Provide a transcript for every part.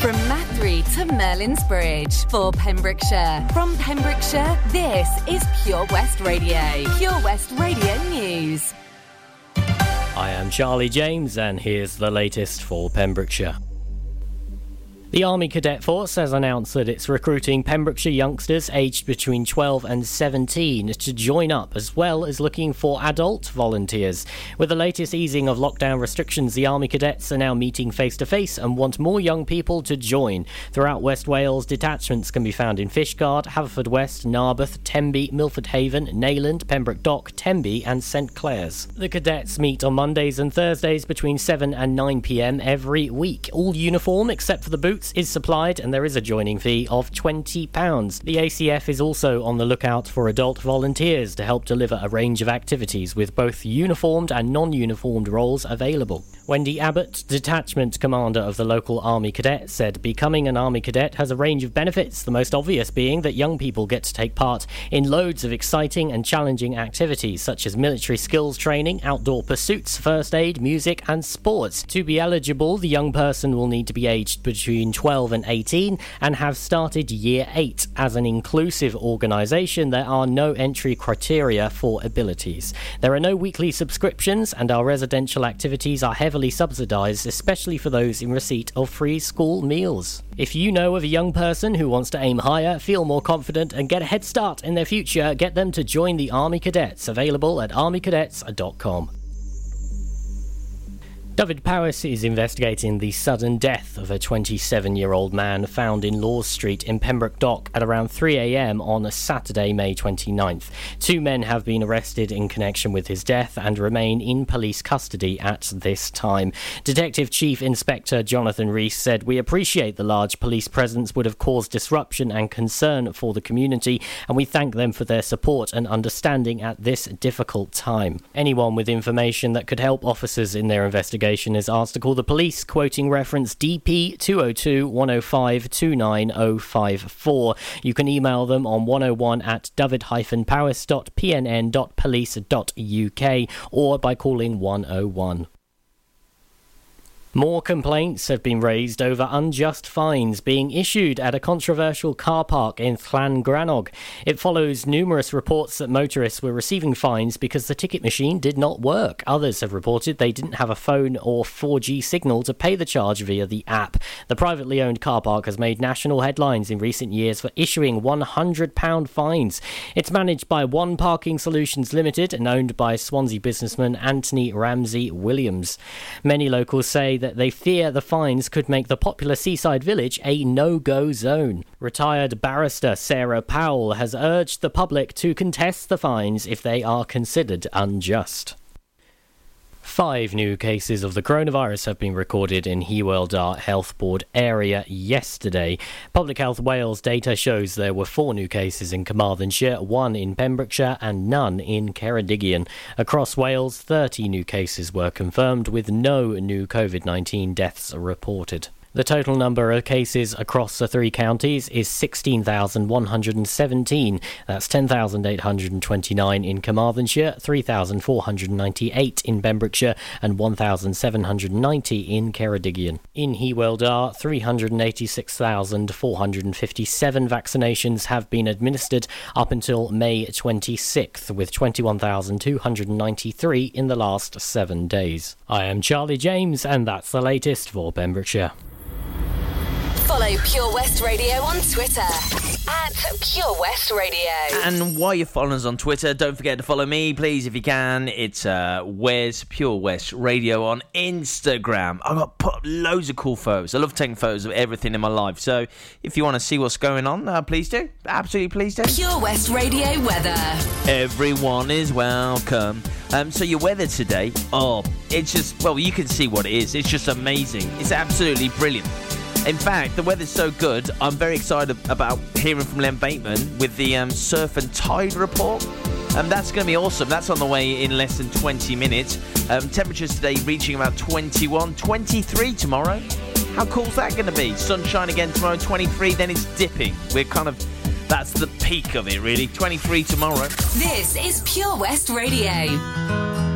From Mathry to Merlin's Bridge for Pembrokeshire. From Pembrokeshire, this is Pure West Radio. Pure West Radio News. I am Charlie James, and here's the latest for Pembrokeshire. The Army Cadet Force has announced that it's recruiting Pembrokeshire youngsters aged between 12 and 17 to join up, as well as looking for adult volunteers. With the latest easing of lockdown restrictions, the Army Cadets are now meeting face to face and want more young people to join. Throughout West Wales, detachments can be found in Fishguard, Haverfordwest, Narberth, Tenby, Milford Haven, Neyland, Pembroke Dock, Tenby, and St Clears. The cadets meet on Mondays and Thursdays between 7 and 9 pm every week. All uniform except for the boots is supplied and there is a joining fee of £20. The ACF is also on the lookout for adult volunteers to help deliver a range of activities with both uniformed and non uniformed roles available. Wendy Abbott, detachment commander of the local Army Cadet, said becoming an Army Cadet has a range of benefits, the most obvious being that young people get to take part in loads of exciting and challenging activities such as military skills training, outdoor pursuits, first aid, music, and sports. To be eligible, the young person will need to be aged between 12 and 18 and have started year 8. As an inclusive organisation, there are no entry criteria for abilities. There are no weekly subscriptions, and our residential activities are heavily subsidised, especially for those in receipt of free school meals. If you know of a young person who wants to aim higher, feel more confident, and get a head start in their future, get them to join the Army Cadets, available at armycadets.com. Dyfed-Powys is investigating the sudden death of a 27 year old man found in Laws Street in Pembroke Dock at around 3am on Saturday, May 29th. Two men have been arrested in connection with his death and remain in police custody at this time. Detective Chief Inspector Jonathan Rees said, We appreciate the large police presence would have caused disruption and concern for the community, and we thank them for their support and understanding at this difficult time. Anyone with information that could help officers in their investigation is asked to call the police, quoting reference DP 202 105 29054. You can email them on 101 at dyfed-powys.pnn.police.uk or by calling 101. More complaints have been raised over unjust fines being issued at a controversial car park in Llangranog. It follows numerous reports that motorists were receiving fines because the ticket machine did not work. Others have reported they didn't have a phone or 4G signal to pay the charge via the app. The privately owned car park has made national headlines in recent years for issuing £100 fines. It's managed by One Parking Solutions Limited and owned by Swansea businessman Anthony Ramsey Williams. Many locals say that they fear the fines could make the popular seaside village a no go zone. Retired barrister Sarah Powell has urged the public to contest the fines if they are considered unjust. Five new cases of the coronavirus have been recorded in Hywel Dda Health Board area yesterday. Public Health Wales data shows there were four new cases in Carmarthenshire, one in Pembrokeshire, and none in Ceredigion. Across Wales, 30 new cases were confirmed, with no new COVID 19 deaths reported. The total number of cases across the three counties is 16,117. That's 10,829 in Carmarthenshire, 3,498 in Pembrokeshire, and 1,790 in Ceredigion. In Hywel Dda, 386,457 vaccinations have been administered up until May 26th, with 21,293 in the last seven days. I am Charlie James, and that's the latest for Pembrokeshire. Follow Pure West Radio on Twitter at Pure West Radio. And while you're following us on Twitter, don't forget to follow me, please, if you can. It's uh, Where's Pure West Radio on Instagram. I've got put up loads of cool photos. I love taking photos of everything in my life. So if you want to see what's going on, uh, please do. Absolutely, please do. Pure West Radio weather. Everyone is welcome. Um, so your weather today, oh, it's just well, you can see what it is. It's just amazing. It's absolutely brilliant. In fact, the weather's so good, I'm very excited about hearing from Len Bateman with the um, surf and tide report. Um, that's going to be awesome. That's on the way in less than 20 minutes. Um, temperatures today reaching about 21, 23 tomorrow. How cool's that going to be? Sunshine again tomorrow, 23, then it's dipping. We're kind of, that's the peak of it, really. 23 tomorrow. This is Pure West Radio.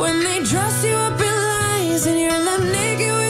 When they dress you up in lies and you're left naked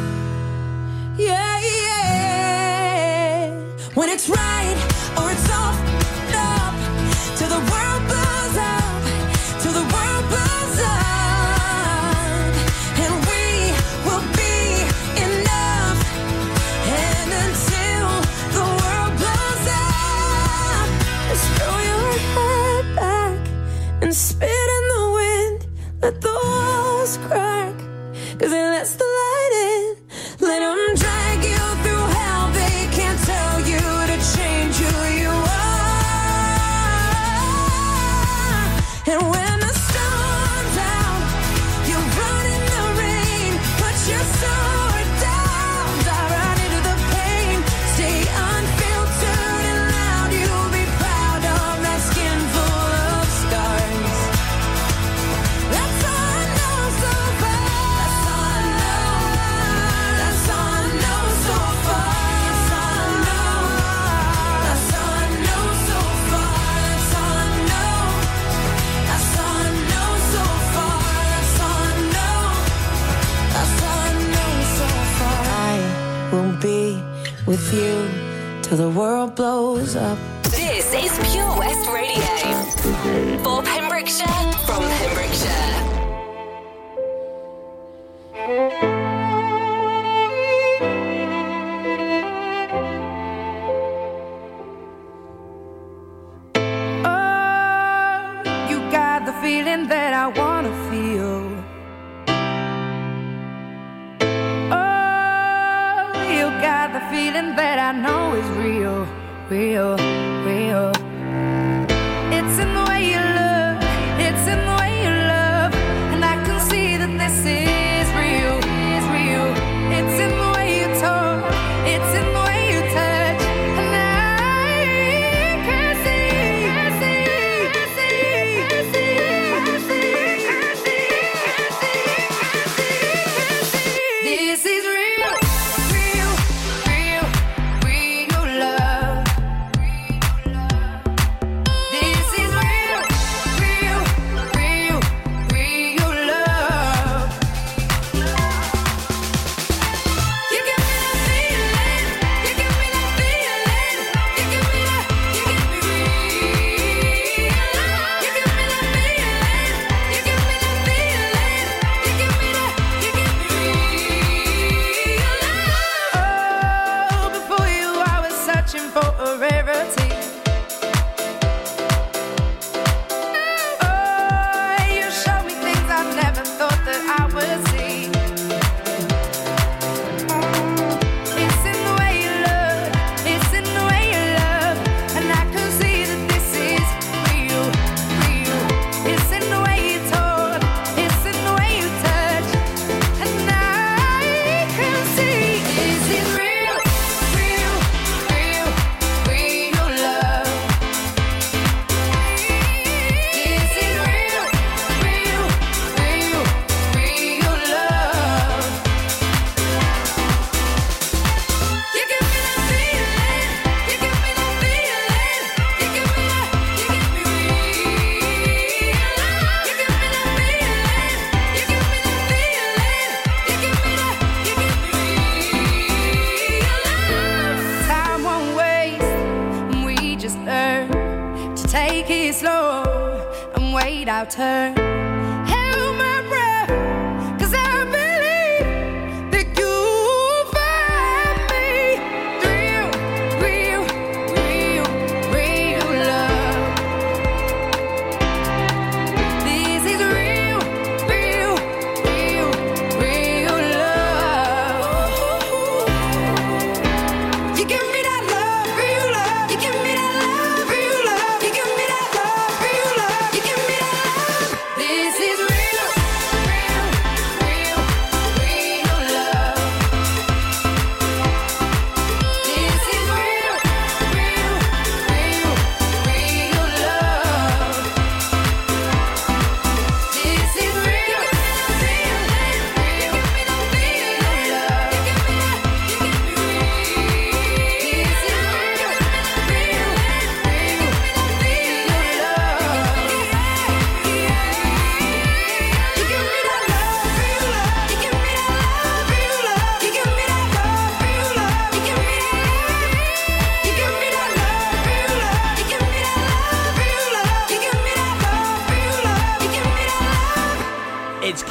with you till the world blows up. This is Pure West Radio for Pembrokeshire from Pembrokeshire.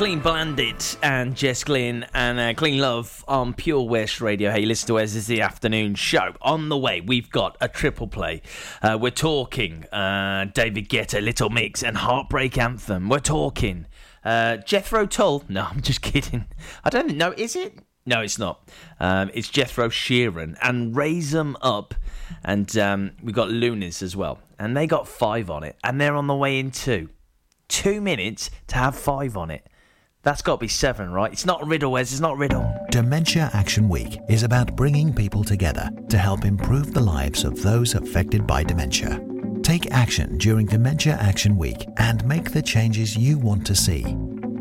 Clean Bandit and Jess Glynne and uh, Clean Love on Pure West Radio. Hey, listen to us. This is the afternoon show. On the way, we've got a triple play. Uh, we're talking uh, David Guetta, Little Mix, and Heartbreak Anthem. We're talking uh, Jethro Tull. No, I'm just kidding. I don't know. Is it? No, it's not. Um, it's Jethro Sheeran and Raise 'em Up. And um, we've got Luniz as well. And they got five on it. And they're on the way in too two minutes to have five on it. That's got to be seven, right? It's not Riddle, Wes. It's not Riddle. Dementia Action Week is about bringing people together to help improve the lives of those affected by dementia. Take action during Dementia Action Week and make the changes you want to see.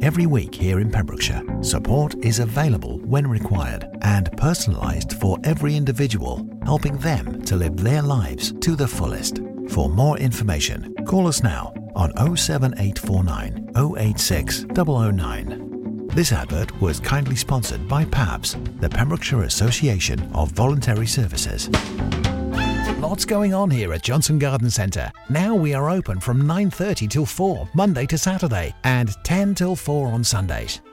Every week here in Pembrokeshire, support is available when required and personalised for every individual, helping them to live their lives to the fullest. For more information, call us now on 07849 086 009. This advert was kindly sponsored by PAVS, the Pembrokeshire Association of Voluntary Services. Lots going on here at Johnston Garden Centre. Now we are open from 9:30 till 4 Monday to Saturday and 10 till 4 on Sundays.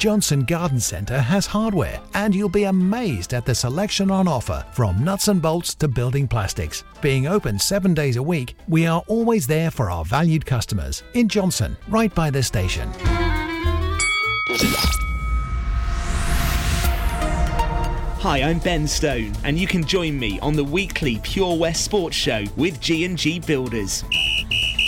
Johnston Garden Centre has hardware, and you'll be amazed at the selection on offer from nuts and bolts to building plastics. Being open seven days a week, we are always there for our valued customers in Johnston, right by the station. Hi, I'm Ben Stone, and you can join me on the weekly Pure West Sports Show with G&G Builders.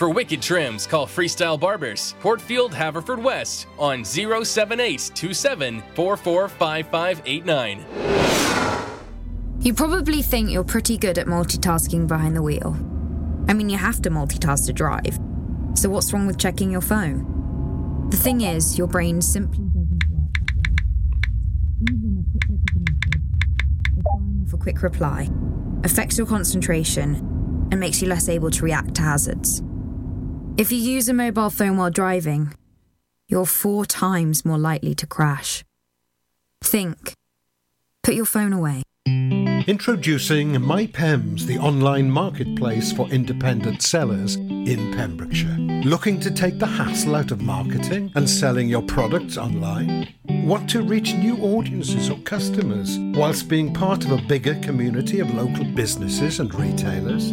For wicked trims, call Freestyle Barbers, Portfield, Haverfordwest on 078 27 You probably think you're pretty good at multitasking behind the wheel. I mean, you have to multitask to drive. So, what's wrong with checking your phone? The thing is, your brain simply doesn't work. Even a quick look at a message or firing off a quick reply affects your concentration and makes you less able to react to hazards. If you use a mobile phone while driving, you're four times more likely to crash. Think. Put your phone away. Introducing MyPems, the online marketplace for independent sellers in Pembrokeshire. Looking to take the hassle out of marketing and selling your products online? Want to reach new audiences or customers whilst being part of a bigger community of local businesses and retailers?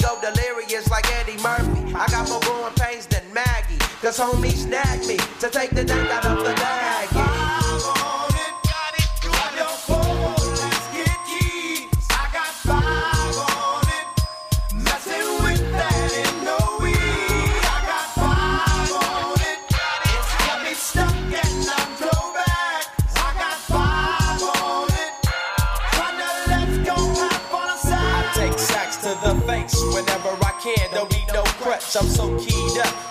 Cause homie snagged me to take the dank out of the bag. yeah. I take sacks to the face whenever I can. Don't need no crutch, I'm so keyed up.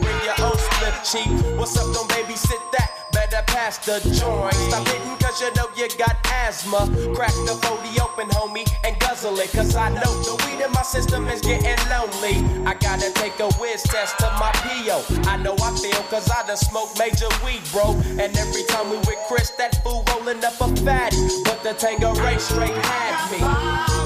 your. What's up, don't babysit that? Better pass the joint. Stop hitting cause you know you got asthma. Crack the 40 open, homie, and guzzle it. Cause I know the weed in my system is getting lonely. I gotta take a whiz test to my PO. I know I feel cause I done smoked major weed, bro. And every time we with Chris, that fool rolling up a fatty. But the Tango straight had me.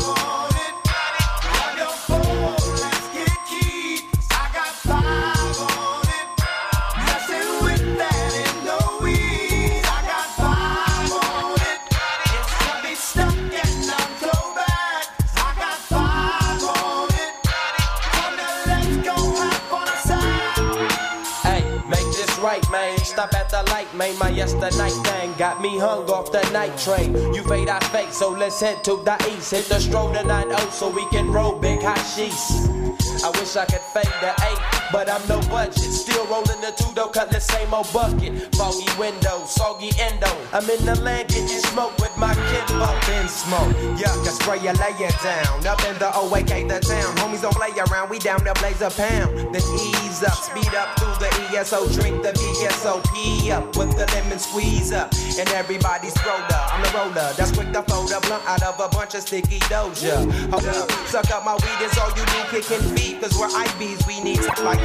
The light, man. My yesterday thing got me hung off the night train. You fade, I fake, so let's head to the east. Hit the stroll to 9 so we can roll big hot sheets. I wish I could fade the eight, but I'm no budget. Still rolling the two though, cut the same old bucket. Foggy windows, soggy endo. I'm in the land getting smoke with my kid up in smoke. Yuck, I spray you, lay it down. Up in the OAK, the town. Homies don't play around, we down there blaze a pound. Then ease up, speed up through the ESO, drink the VSOP up with the lemon squeeze up. And everybody's roller, I'm the roller. That's quick to fold a blunt out of a bunch of sticky doja. Hold up, suck up my weed, is all you need, kicking feet. Cause we're IBs, we need to like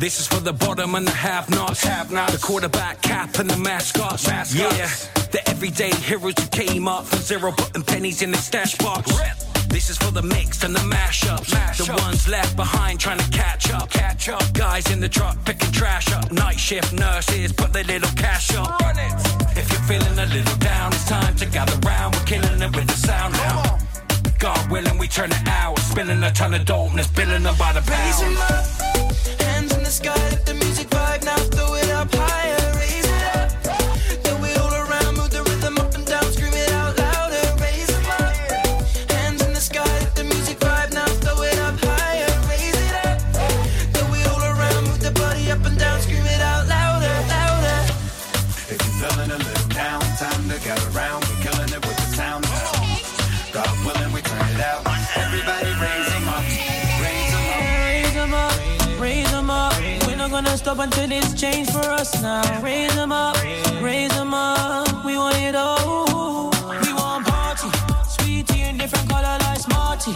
This is for the bottom and the have-nots. have-nots. The quarterback cap and the mascots. mascots. Yeah, the everyday heroes who came up from zero, putting pennies in the stash box. Rip. This is for the mix and the mashups. Mash the up. ones left behind trying to catch up. Catch up. Guys in the truck picking trash up. Night shift nurses put their little cash up. Run it. If you're feeling a little down, it's time to gather round. We're killing it with the sound now. God willing, we turn it out. Spilling a ton of dopeness, billing them by the pound the sky, let the up until it's changed for us now. Raise them up, raise them up. We want it all. We want party. Sweetie in different color like Smarty.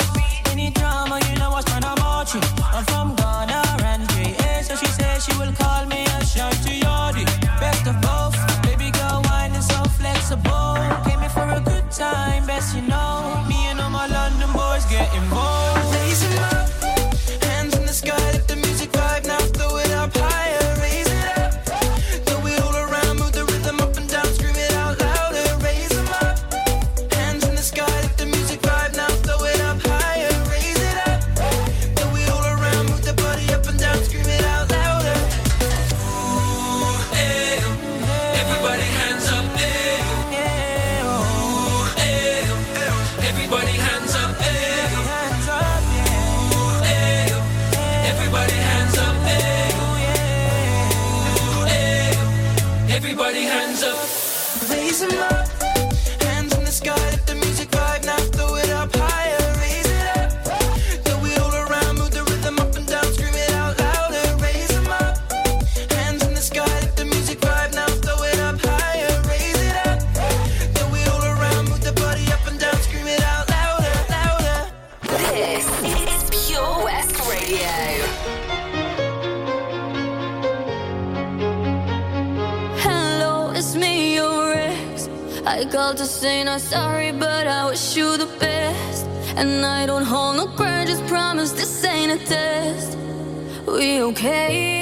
Any drama, you know what's trying to march I'm from Ghana and JA, so she says she will call me a shouty yardi. Best of both. Baby girl, wine is so flexible. Came here for a good time, best you know. Me and all my London boys get involved. Raise them up. okay?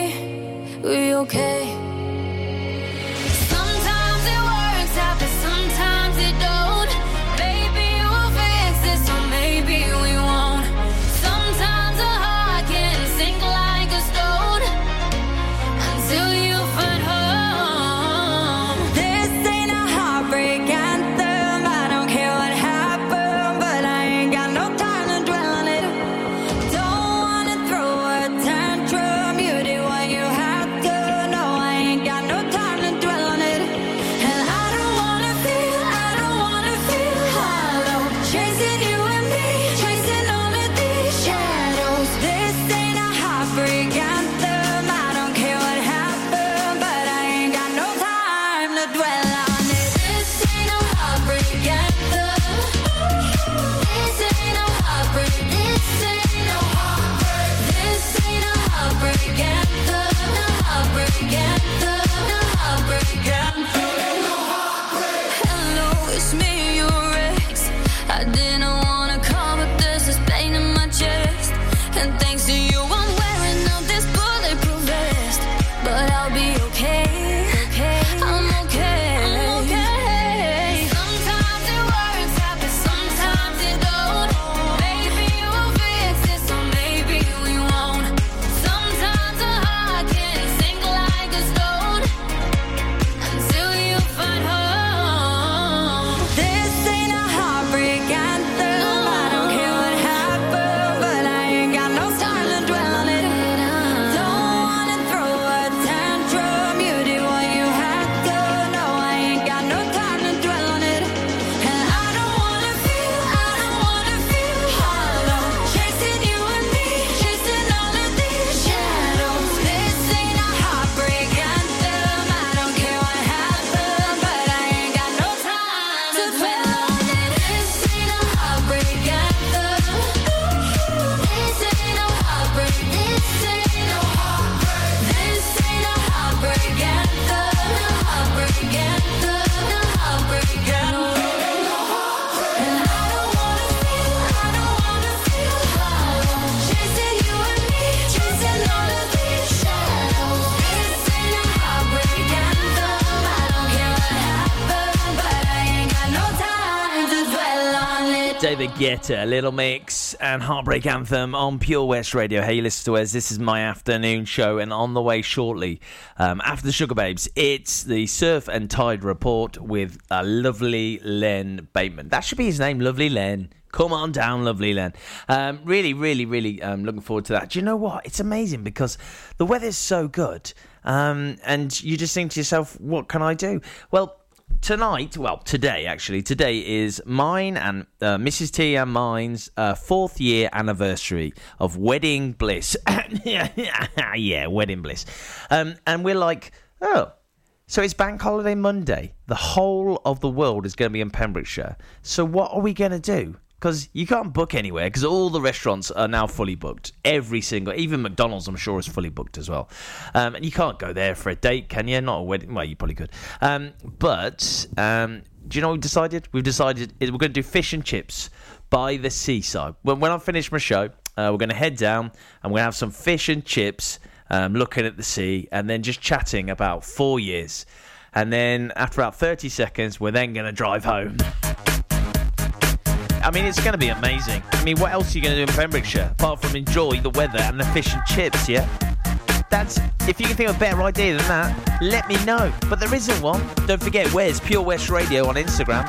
Little Mix, and Heartbreak Anthem on Pure West Radio. Hey, listen to us. This is my afternoon show, and on the way shortly, um, after the Sugababes, it's the Surf and Tide Report with a lovely Len Bateman. That should be his name, Lovely Len. Come on down, lovely Len. Um, really, really, really um, looking forward to that. Do you know what? It's amazing because the weather's so good, um, and you just think to yourself, what can I do? Well, tonight, well, today actually, today is mine and uh, Mrs. T and mine's uh, fourth year anniversary of wedding bliss. yeah, wedding bliss. Um, and we're like, oh, so it's Bank Holiday Monday. The whole of the world is going to be in Pembrokeshire. So what are we going to do? Because you can't book anywhere because all the restaurants are now fully booked. Every single, even McDonald's, I'm sure, is fully booked as well. Um, and you can't go there for a date, can you? Not a wedding. Well, you probably could. Um, but um, do you know what we've decided? We've decided we're going to do fish and chips by the seaside. When, when I finish my show, uh, we're going to head down and we're going to have some fish and chips, um, looking at the sea, and then just chatting about four years. And then after about 30 seconds, we're then going to drive home. I mean, it's going to be amazing. I mean, what else are you going to do in Pembrokeshire apart from enjoy the weather and the fish and chips? Yeah, that's if you can think of a better idea than that, let me know. But there isn't one. Don't forget, where's Pure West Radio on Instagram?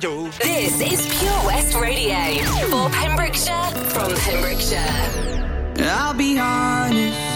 From Cotton Eye Joe. This is Pure West Radio for Pembrokeshire from Pembrokeshire. I'll be honest,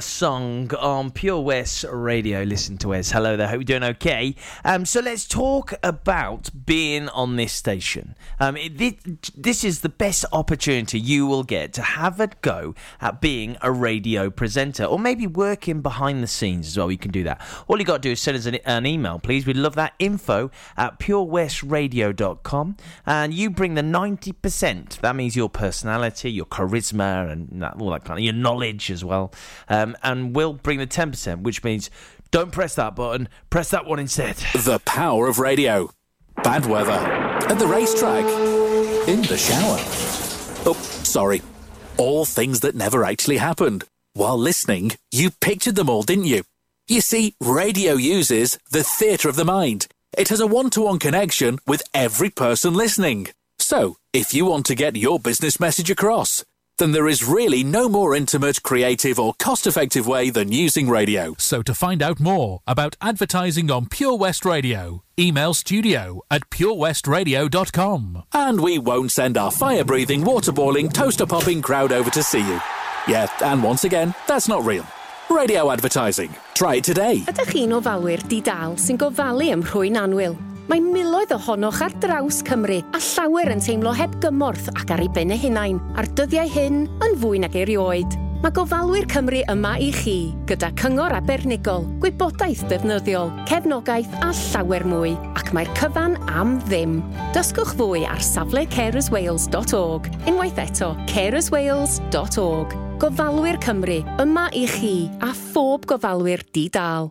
song on Pure West Radio. Listen to us. Hello there. Hope you're doing okay. Um, so let's talk about being on this station. Um, it, thi- this is the best opportunity you will get to have a go at being a radio presenter, or maybe working behind the scenes as well. You can do that. All you got to do is send us an, an email, please. We'd love that. Info at purewestradio.com, and you bring the ninety percent. That means your personality, your charisma, and all that kind of your knowledge as well. Um, Um, and we'll bring the ten percent, which means don't press that button, press that one instead. The power of radio. Bad weather. At the racetrack. In the shower. Oh, sorry. All things that never actually happened. While listening, you pictured them all, didn't you? You see, radio uses the theatre of the mind. It has a one to one connection with every person listening. So, if you want to get your business message across, then there is really no more intimate, creative, or cost effective way than using radio. So to find out more about advertising on Pure West Radio, email studio at purewestradio.com. And we won't send our fire breathing, water boiling, toaster popping crowd over to see you. Yeah, and once again, that's not real. Radio advertising. Try it today. Ydych chi'n ofalwyr di-dal sy'n gofalu ym rhwy'n anwyl? Mae miloedd ohonoch ar draws Cymru a llawer yn teimlo heb gymorth ac ar ei ben eu hunain, a'r dyddiau hyn yn fwy nag erioed. Mae gofalwyr Cymru yma i chi, gyda cyngor abernigol, gwybodaeth defnyddiol, cefnogaeth a llawer mwy, ac mae'r cyfan am ddim. Dysgwch fwy ar safle carerswales.org, unwaith eto carerswales.org. Gofalwyr Cymru, yma i chi a phob gofalwyr di-dal.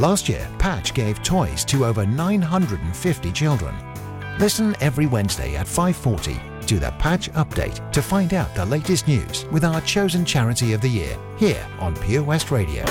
Last year, Patch gave toys to over 950 children. Listen every Wednesday at 5:40 to the Patch Update to find out the latest news with our chosen charity of the year here on Pure West Radio.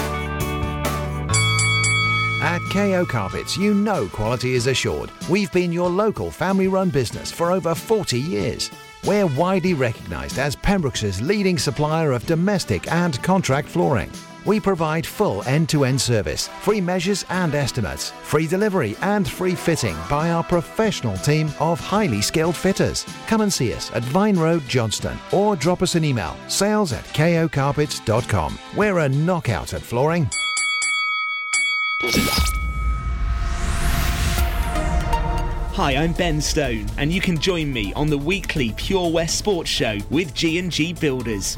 At KO Carpets, you know quality is assured. We've been your local family run business for over 40 years. We're widely recognised as Pembroke's leading supplier of domestic and contract flooring. We provide full end to end service, free measures and estimates, free delivery and free fitting by our professional team of highly skilled fitters. Come and see us at Vine Road, Johnston, or drop us an email sales at kocarpets.com. We're a knockout at flooring. Hi, I'm Ben Stone, and you can join me on the weekly Pure West Sports Show with G&G Builders.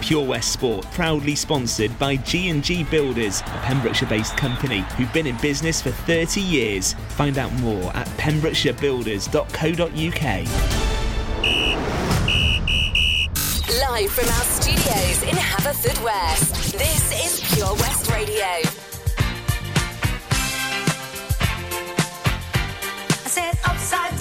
Pure West Sport, proudly sponsored by G&G Builders, a Pembrokeshire-based company who've been in business for 30 years. Find out more at pembrokeshirebuilders.co.uk. Live from our studios in Haverfordwest, this is Pure West Radio. I said upside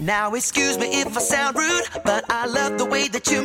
Now, excuse me if I sound rude, but I love the way that you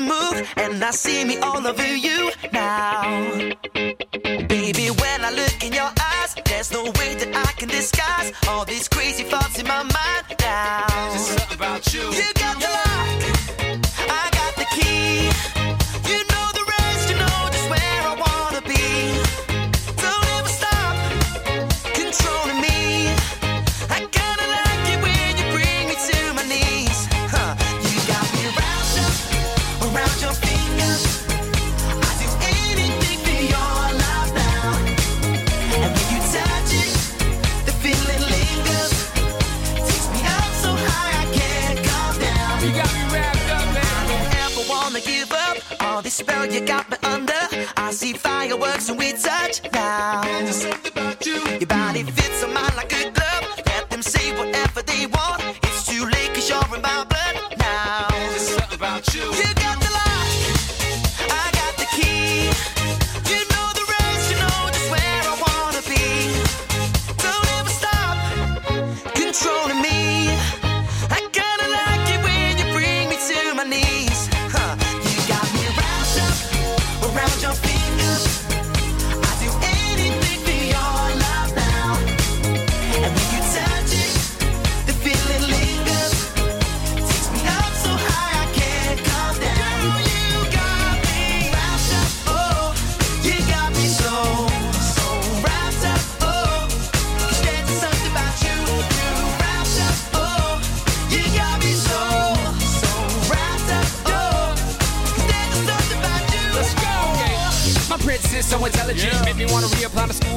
spell you got me under. I see fireworks when we touch now. There's something about you. Your body fits on mine like a glove. Let them say whatever they want. It's too late cause you're in my blood now. There's something about you. You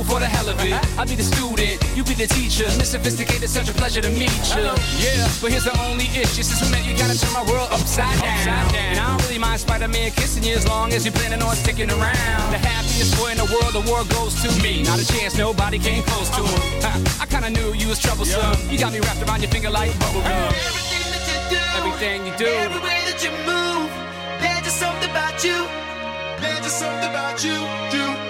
for the hell of it. I'll be the student, you be the teacher. Miss Sophisticated, such a pleasure to meet you. Yeah, but here's the only issue. Since we met, you gotta turn my world upside down. And I don't really mind Spider-Man kissing you as long as you're planning on sticking around. The happiest boy in the world, the world goes to me. Not a chance, nobody came close to him. I kinda knew you was troublesome. You got me wrapped around your finger like bubblegum. Everything that you do, Everything you do. every way that you move, there's just something about you. There's just something about you. Do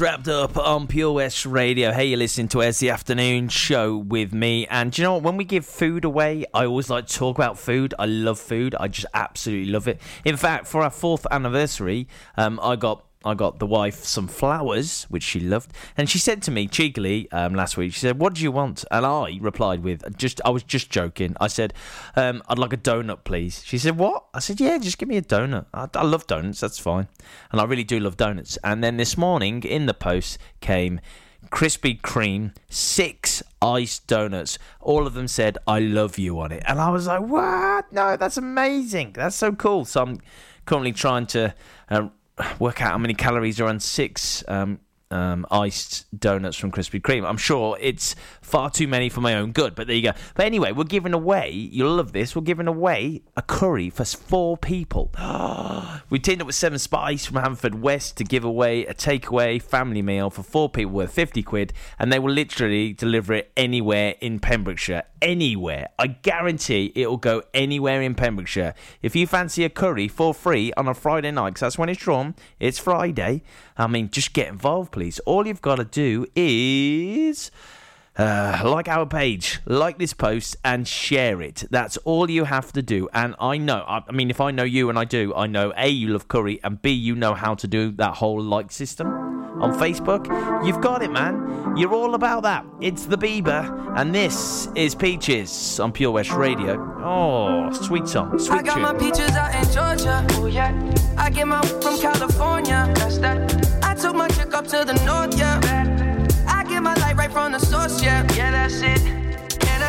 Wrapped up on Pure West Radio. Hey, you're listening to As the Afternoon Show with me. And you know what? When we give food away, I always like to talk about food. I love food. I just absolutely love it. In fact, for our fourth anniversary, um, I got I got the wife some flowers, which she loved, and she said to me cheekily um, last week. She said, "What do you want?" And I replied with, "Just I was just joking." I said, um, "I'd like a donut, please." She said, "What?" I said, "Yeah, just give me a donut. I, I love donuts. That's fine, and I really do love donuts." And then this morning in the post came Krispy Kreme six iced donuts. All of them said "I love you" on it, and I was like, "What? No, that's amazing. That's so cool." So I'm currently trying to. Uh, work out how many calories are on six um, um, iced donuts from Krispy Kreme. I'm sure it's far too many for my own good, but there you go. But anyway, we're giving away, you'll love this, we're giving away a curry for four people. we teamed up with Seven Spice from Haverfordwest to give away a takeaway family meal for four people worth 50 quid, and they will literally deliver it anywhere in Pembrokeshire. Anywhere. I guarantee it'll go anywhere in Pembrokeshire. If you fancy a curry for free on a Friday night, because that's when it's drawn, it's Friday. I mean, just get involved, please. All you've got to do is. Uh, like our page, like this post, and share it. That's all you have to do. And I know, I, I mean, if I know you, and I do, I know A, you love curry, and B, you know how to do that whole like system on Facebook. You've got it, man. You're all about that. It's the Bieber, and this is Peaches on Pure West Radio. Oh, sweet song, I sweet got tune. my peaches out in Georgia. Oh yeah. I get my from California. That's that. I took my chick up to the north, yeah. I get my light right from the source, yeah. Yeah, that's it. And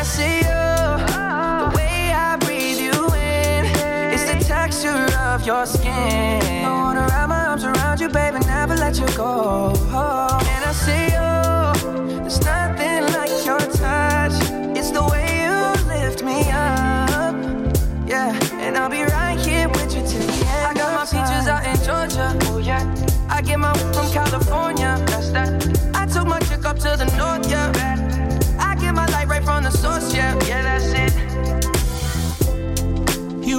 that's of your skin. I wanna wrap my arms around you, baby, never let you go. And I say, oh, there's nothing like your touch. It's the way you lift me up. Yeah, and I'll be right here with you till the end. I got my peaches out in Georgia. Oh yeah. I get my from California. That's that. I took my chick up to the north. Yeah. I get my light right from the source. Yeah, yeah, that's it.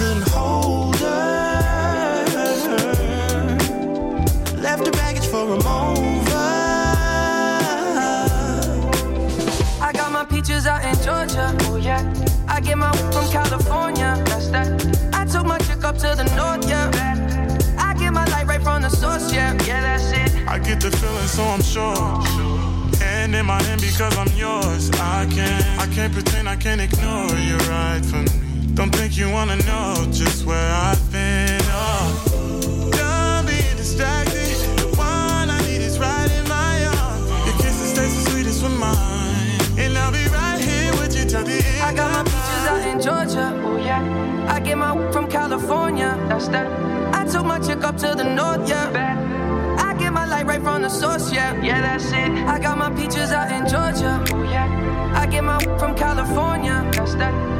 Couldn't hold her? Left her baggage for a mover. I got my peaches out in Georgia. Oh yeah. I get my from California. That's that. I took my chick up to the north. Yeah. I get my light right from the source. Yeah, yeah, that's it. I get the feeling, so I'm sure. Hand in my hand because I'm yours. I can't, I can't pretend, I can't ignore you right from me. Don't think you wanna know just where I've been. Oh, done being distracted. The one I need is right in my arms. Your kisses taste the sweetest with mine, and I'll be right here with you till the end. I got my peaches out in Georgia. Oh yeah. I get my from California. That's that. I took my chick up to the north. Yeah. I get my light right from the source. Yeah, yeah, that's it. I got my peaches out in Georgia. Oh yeah. I get my from California. That's that.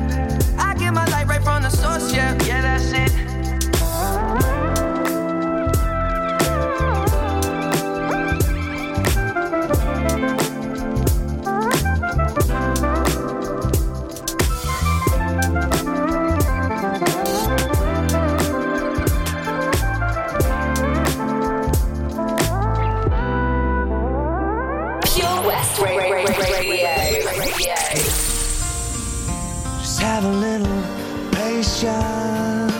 Have a little patience.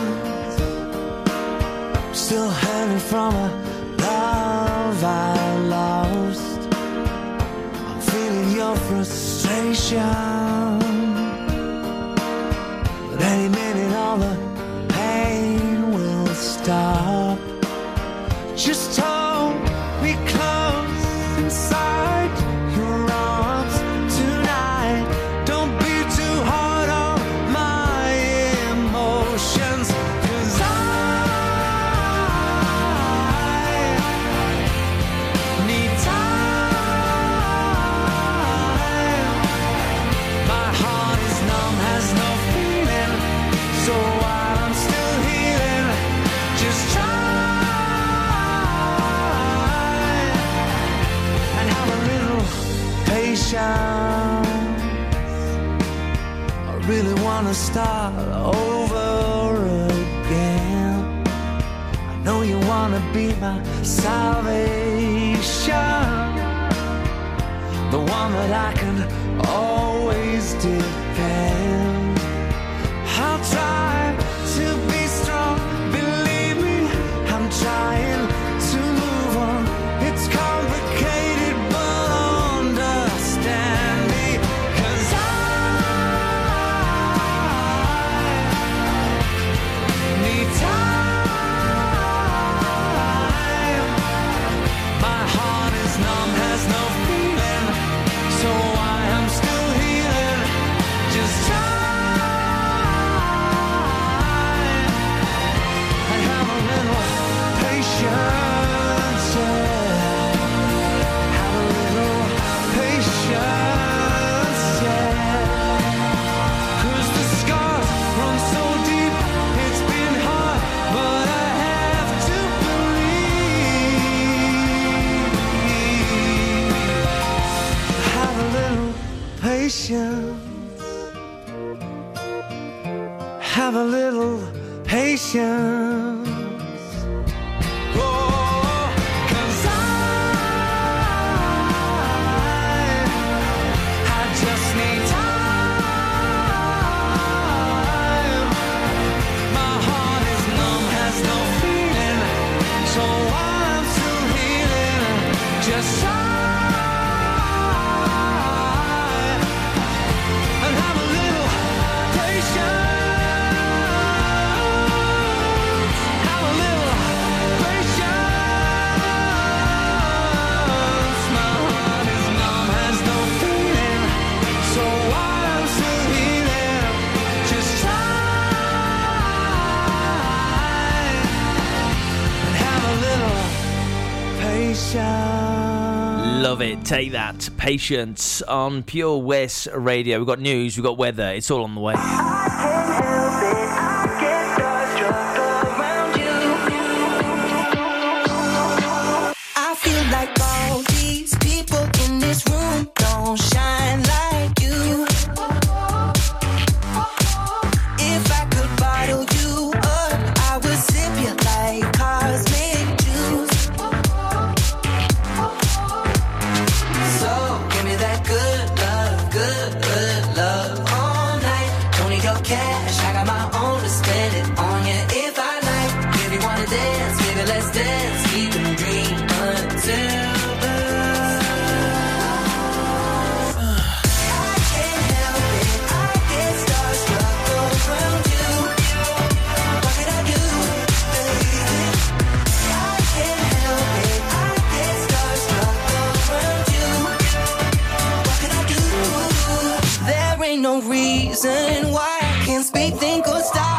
Still hanging from a love I lost. I'm feeling your frustration. But any minute, all the pain will stop. Patience on Pure West Radio. We've got news, we've got weather, it's all on the way. no reason why I can't speak, think, or stop.